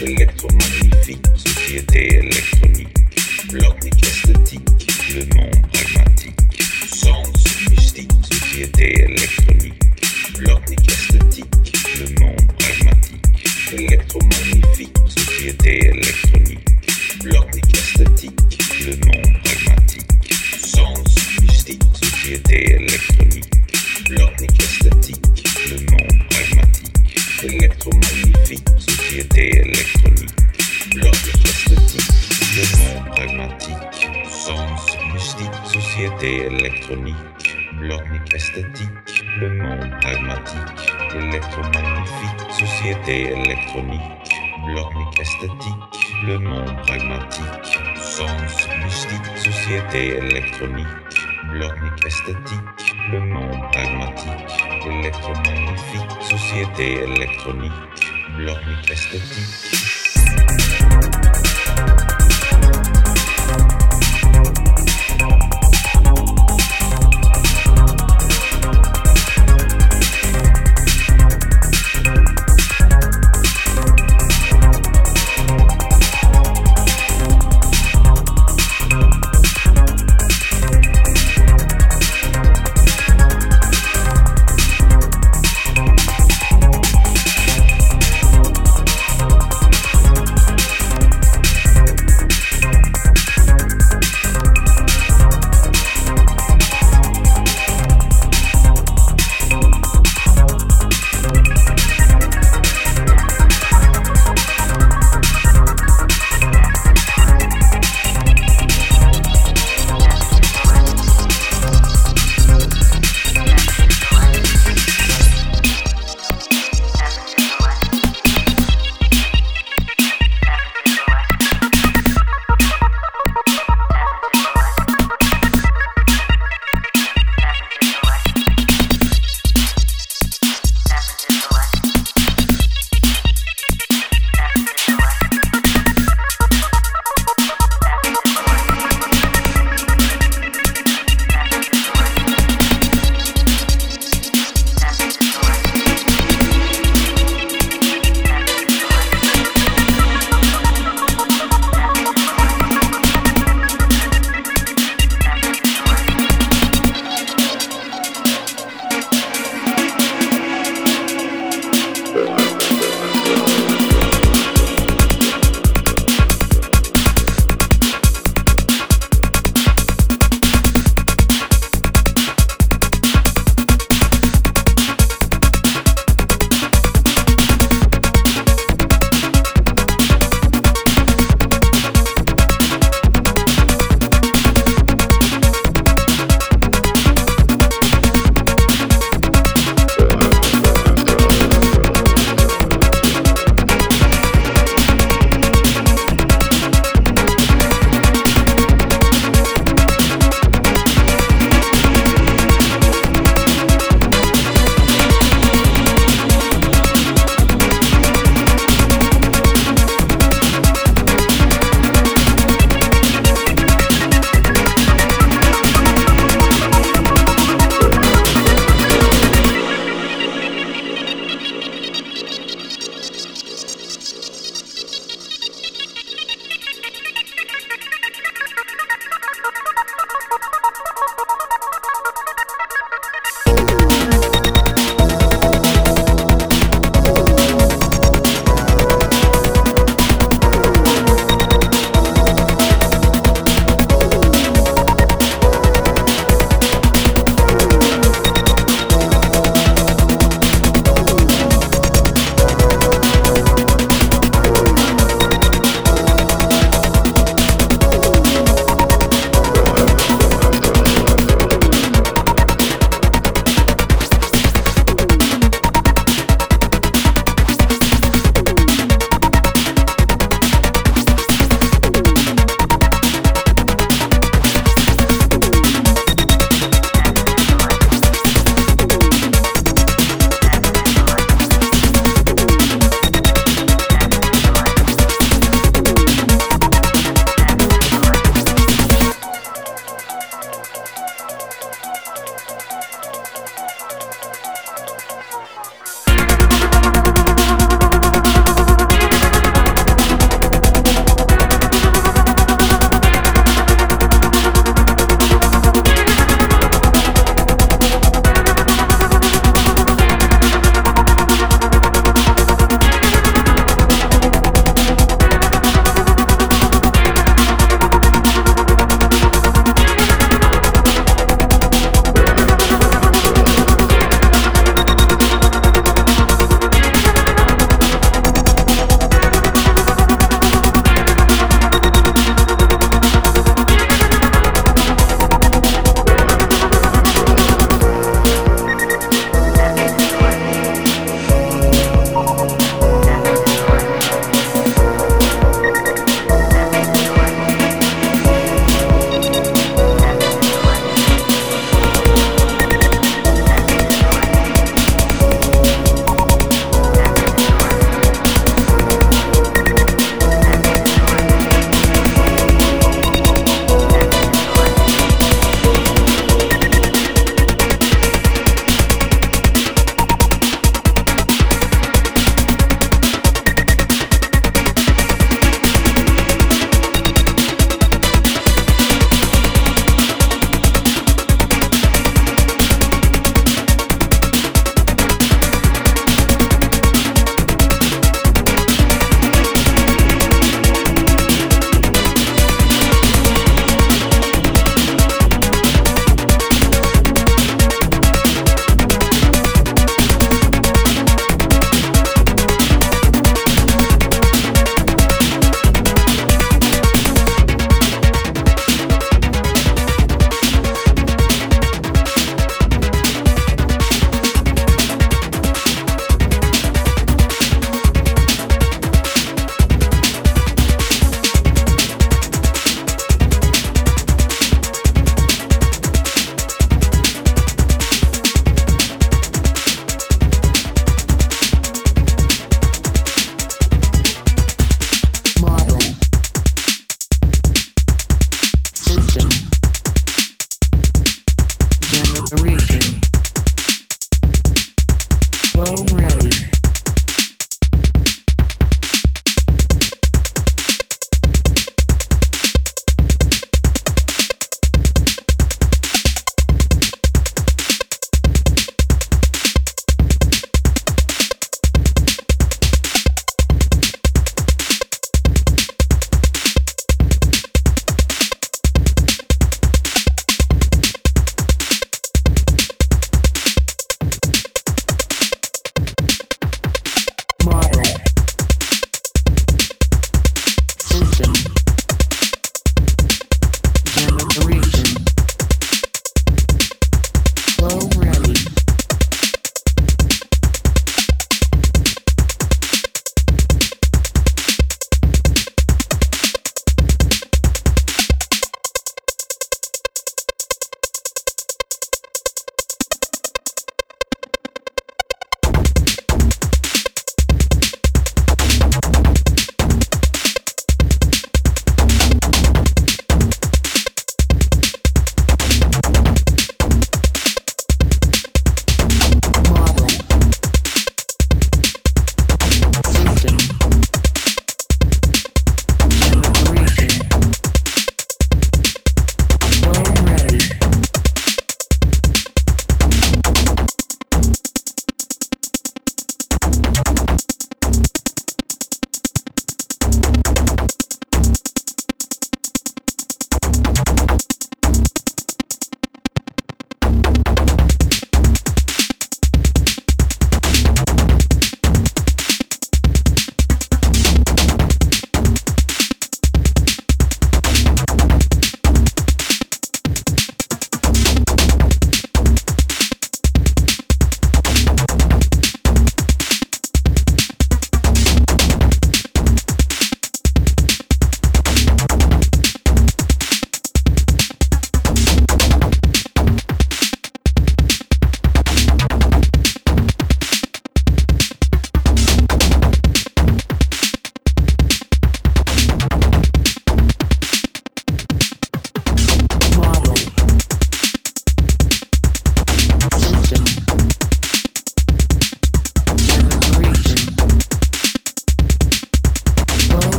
électromagnifique, société électronique, bloc esthétique, le monde pragmatique, sens mystique, société électronique, bloc esthétique, le monde pragmatique, électromagnifique, société électronique, bloc esthétique, le monde pragmatique, sens mystique, société électronique, bloc esthétique, le monde pragmatique, électromagnifique, société électronique, bloc esthétique, le monde pragmatique, sens mystique, société électronique, bloc esthétique, le monde pragmatique, électromagnifique, société électronique, bloc esthétique, le monde pragmatique, sens mystique, société électronique, bloc esthétique, le monde pragmatique, électromagnifique, société électronique, bloc esthétique.